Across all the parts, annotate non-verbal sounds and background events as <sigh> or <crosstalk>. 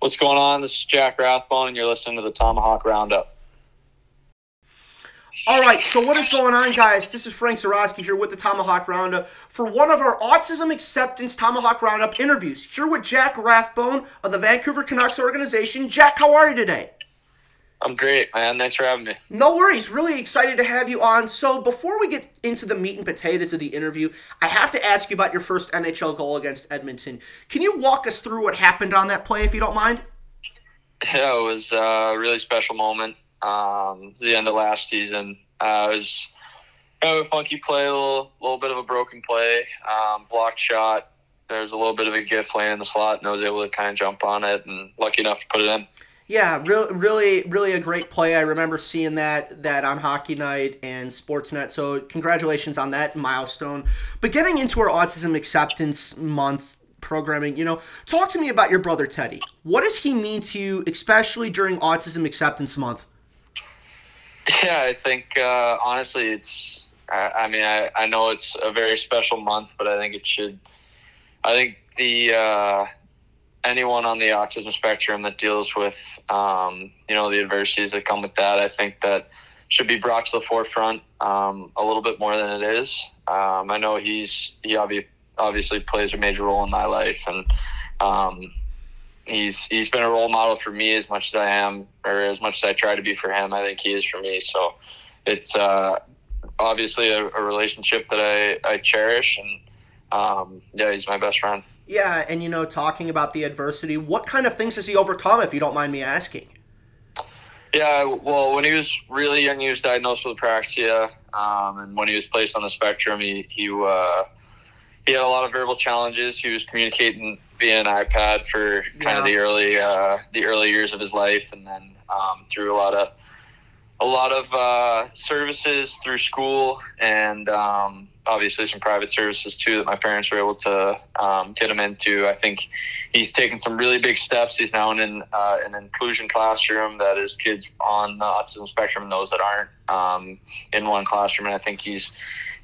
What's going on? This is Jack Rathbone, and you're listening to the Tomahawk Roundup. All right, so what is going on, guys? This is Frank Zarowski here with the Tomahawk Roundup for one of our Autism Acceptance Tomahawk Roundup interviews. Here with Jack Rathbone of the Vancouver Canucks organization. Jack, how are you today? I'm great, man. Thanks for having me. No worries. Really excited to have you on. So, before we get into the meat and potatoes of the interview, I have to ask you about your first NHL goal against Edmonton. Can you walk us through what happened on that play, if you don't mind? <laughs> Yeah, it was a really special moment. Um, it was the end of last season. Uh, it was kind of a funky play, a little, little bit of a broken play, um, blocked shot. There was a little bit of a gift laying in the slot, and I was able to kind of jump on it, and lucky enough to put it in. Yeah, really, really, really a great play. I remember seeing that that on Hockey Night and Sportsnet. So congratulations on that milestone. But getting into our Autism Acceptance Month programming, you know, talk to me about your brother Teddy. What does he mean to you, especially during Autism Acceptance Month? Yeah, I think uh, honestly, it's. I, I mean, I, I know it's a very special month, but I think it should. I think the uh, anyone on the autism spectrum that deals with um, you know the adversities that come with that i think that should be brought to the forefront um, a little bit more than it is. Um, i know he's he obvi- obviously plays a major role in my life and um, he's he's been a role model for me as much as i am or as much as i try to be for him i think he is for me. So it's uh, obviously a, a, relationship that I, I cherish and um, yeah he's my best friend yeah, and you know, talking about the adversity, what kind of things has he overcome, if you don't mind me asking? Yeah, well, when he was really young, he was diagnosed with apraxia, um, and when he was placed on the spectrum, he he uh, he had a lot of verbal challenges. He was communicating via an iPad for kind yeah. of the early uh, the early years of his life, and then um, through a lot of a lot of uh, services through school and um, obviously some private services too that my parents were able to um, get him into. I think he's taken some really big steps. He's now in an, uh, an inclusion classroom that is kids on the autism spectrum and those that aren't um, in one classroom. And I think he's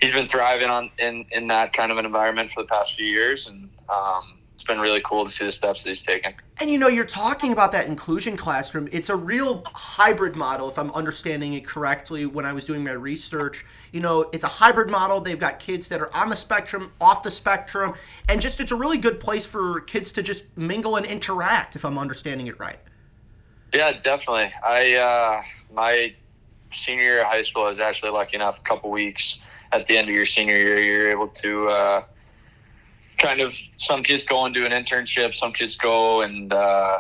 he's been thriving on in, in that kind of an environment for the past few years. And um, it's been really cool to see the steps that he's taken. And you know, you're talking about that inclusion classroom. It's a real hybrid model, if I'm understanding it correctly. When I was doing my research, you know, it's a hybrid model. They've got kids that are on the spectrum, off the spectrum, and just it's a really good place for kids to just mingle and interact. If I'm understanding it right. Yeah, definitely. I uh, my senior year of high school, I was actually lucky enough. A couple weeks at the end of your senior year, you're able to. Uh, kind of some kids go and do an internship. Some kids go and uh,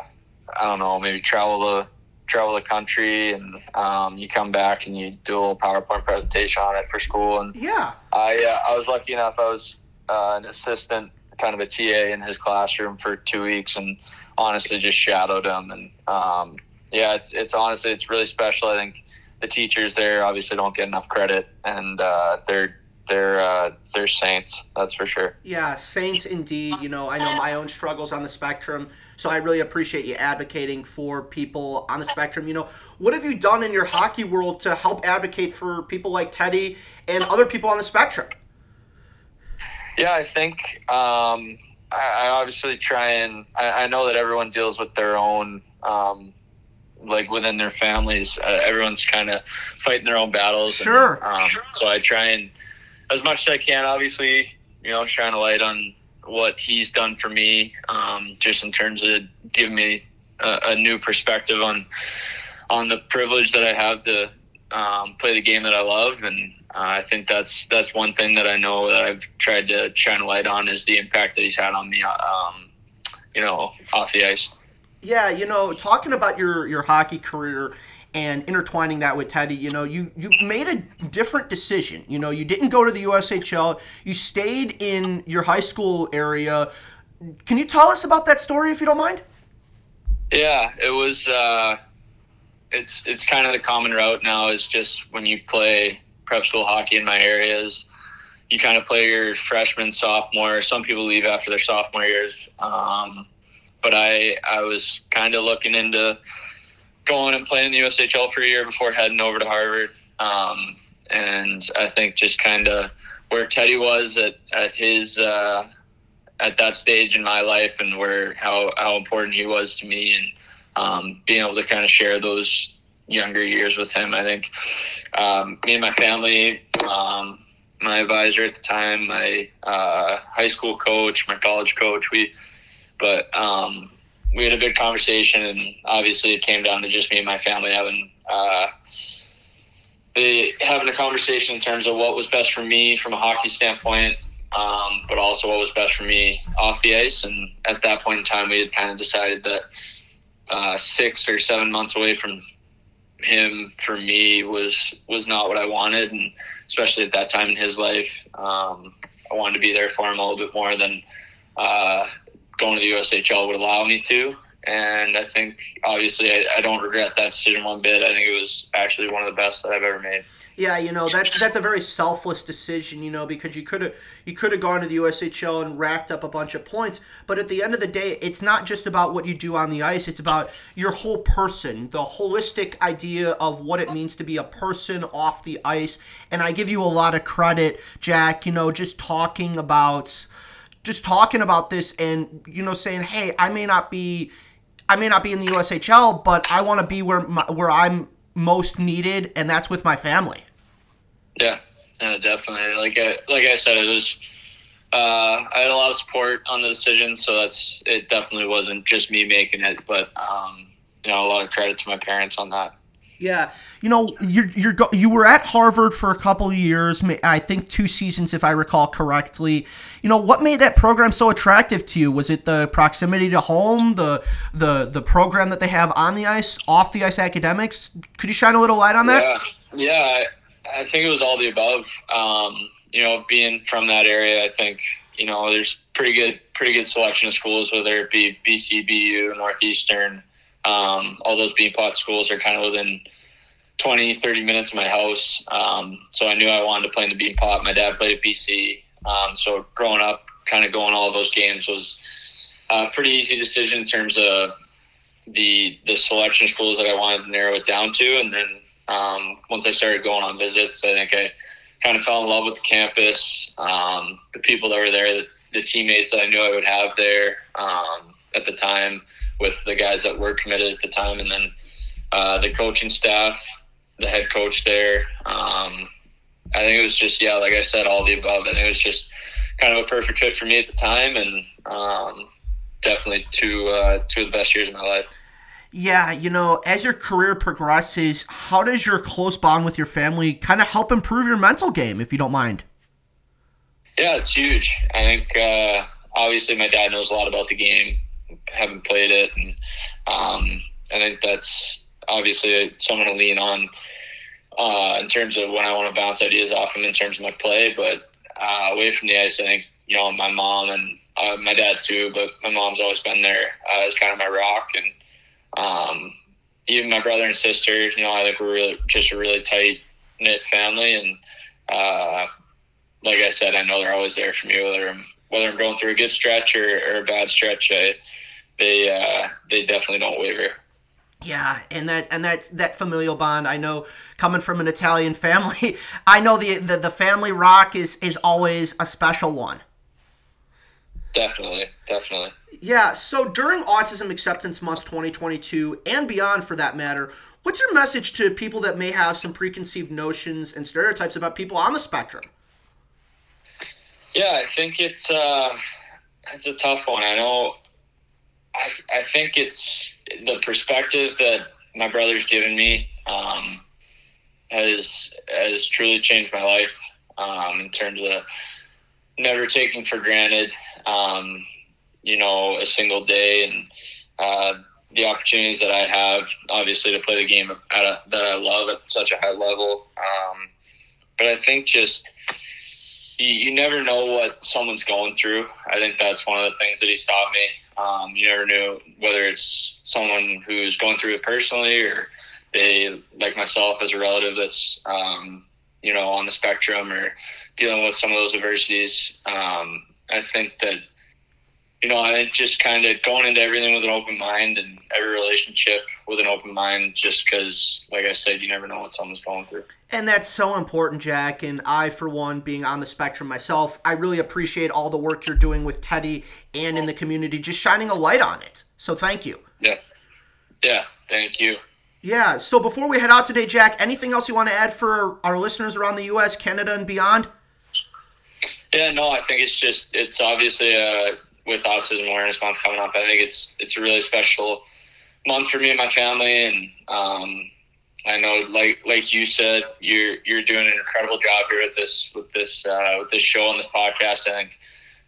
I don't know, maybe travel the travel the country, and um, you come back and you do a little PowerPoint presentation on it for school. And yeah, I uh, I was lucky enough. I was uh, an assistant, kind of a TA in his classroom for two weeks, and honestly just shadowed him. And um, yeah, it's it's honestly it's really special. I think the teachers there obviously don't get enough credit, and uh, they're they're uh, they're saints. That's for sure. Yeah, saints indeed. You know, I know my own struggles on the spectrum, so I really appreciate you advocating for people on the spectrum. You know, what have you done in your hockey world to help advocate for people like Teddy and other people on the spectrum? Yeah, I think um, I, I, obviously try and I, I, know that everyone deals with their own. Um, like within their families, uh, everyone's kind of fighting their own battles. Sure. And, um, so I try and as much as I can, obviously, you know, shine a light on what he's done for me, um, just in terms of giving me a, a, new perspective on on the privilege that I have to um, play the game that I love, and uh, I think that's that's one thing that I know that I've tried to shine a light on is the impact that he's had on me, um, you know, off the ice. Yeah, you know, talking about your your hockey career and intertwining that with Teddy, you know, you you made a different decision. You know, you didn't go to the USHL. You stayed in your high school area. Can you tell us about that story, if you don't mind? Yeah, it was. Uh, it's it's kind of the common route now. Is just when you play prep school hockey in my areas, you kind of play your freshman, sophomore. Some people leave after their sophomore years, um, but I I was kind of looking into going and playing the USHL for a year before heading over to Harvard. Um, and I think just kind of where Teddy was at, at his uh, at that stage in my life and where how how important he was to me and um, being able to kind of share those younger years with him. I think um, me and my family, um, my advisor at the time, my uh, high school coach, my college coach, we, but um, we had a good conversation, and obviously it came down to just me and my family having. Uh, having a conversation in terms of what was best for me from a hockey standpoint, um, but also what was best for me off the ice. And at that point in time, we had kind of decided that uh, six or seven months away from him for me was was not what I wanted, and especially at that time in his life, um, I wanted to be there for him a little bit more than uh, going to the USHL would allow me to. And I think obviously I, I don't regret that decision one bit. I think it was actually one of the best that I've ever made. Yeah, you know that's that's a very selfless decision, you know, because you could have you could have gone to the USHL and racked up a bunch of points, but at the end of the day, it's not just about what you do on the ice; it's about your whole person, the holistic idea of what it means to be a person off the ice. And I give you a lot of credit, Jack. You know, just talking about just talking about this and you know saying, "Hey, I may not be." I may not be in the USHL, but I want to be where my, where I'm most needed, and that's with my family. Yeah, yeah definitely. Like I, like I said, it was. Uh, I had a lot of support on the decision, so that's it. Definitely wasn't just me making it, but um, you know, a lot of credit to my parents on that. Yeah, you know, you're you're you were at Harvard for a couple years, I think two seasons, if I recall correctly. You know, what made that program so attractive to you? Was it the proximity to home, the the the program that they have on the ice, off the ice academics? Could you shine a little light on that? Yeah, yeah, I, I think it was all the above. Um, you know, being from that area, I think you know there's pretty good pretty good selection of schools, whether it be BC, BU, Northeastern. Um, all those Beanpot schools are kind of within 20, 30 minutes of my house. Um, so I knew I wanted to play in the Beanpot. My dad played at BC. Um, so growing up, kind of going all those games was a pretty easy decision in terms of the the selection schools that I wanted to narrow it down to. And then um, once I started going on visits, I think I kind of fell in love with the campus, um, the people that were there, the, the, teammates that I knew I would have there um, at the time, with the guys that were committed at the time, and then uh, the coaching staff, the head coach there. Um, I think it was just yeah, like I said, all the above. I think it was just kind of a perfect fit for me at the time, and um, definitely two uh, two of the best years of my life. Yeah, you know, as your career progresses, how does your close bond with your family kind of help improve your mental game, if you don't mind? Yeah, it's huge. I think uh, obviously my dad knows a lot about the game, haven't played it, and um, I think that's obviously someone to lean on uh, in terms of when I want to bounce ideas off him in terms of my play. But uh, away from the ice, I think you know my mom and uh, my dad too, but my mom's always been there uh, as kind of my rock, and um, even my brother and sister. You know, I think we're really just a really tight knit family, and uh, like I said, I know they're always there for me, whether I'm whether I'm going through a good stretch or, or a bad stretch. I, they uh, they definitely don't waver. Yeah, and that and that that familial bond. I know coming from an Italian family, <laughs> I know the the, the family rock is is always a special one. Definitely, definitely. Yeah. So during Autism Acceptance Month 2022 and beyond, for that matter, what's your message to people that may have some preconceived notions and stereotypes about people on the spectrum? Yeah, I think it's uh, it's a tough one. I know. I I think it's the perspective that my brother's given me um, has has truly changed my life um, in terms of never taking for granted, um, you know, a single day and uh, the opportunities that I have, obviously, to play the game a, that I love at such a high level. Um, but I think just you, you never know what someone's going through. I think that's one of the things that he's taught me. Um, you never know whether it's someone who's going through it personally or they, like myself, as a relative that's, um, you know, on the spectrum or dealing with some of those adversities. Um, I think that, you know, I just kind of going into everything with an open mind and every relationship with an open mind, just because, like I said, you never know what someone's going through. And that's so important, Jack. And I, for one, being on the spectrum myself, I really appreciate all the work you're doing with Teddy and in the community, just shining a light on it. So thank you. Yeah. Yeah. Thank you. Yeah. So before we head out today, Jack, anything else you want to add for our listeners around the U.S., Canada, and beyond? Yeah, no, I think it's just it's obviously uh, with Autism Awareness Month coming up. I think it's it's a really special month for me and my family, and um, I know, like like you said, you're you're doing an incredible job here with this with this uh, with this show and this podcast. I think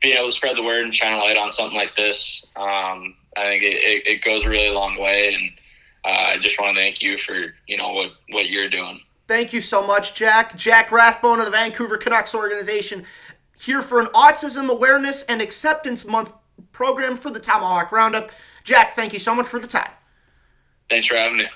being able to spread the word and shine a light on something like this, um, I think it, it, it, goes a really long way. And uh, I just want to thank you for you know what what you're doing. Thank you so much, Jack. Jack Rathbone of the Vancouver Canucks organization here for an Autism Awareness and Acceptance Month program for the Tomahawk Roundup. Jack, thank you so much for the time. Thanks for having me.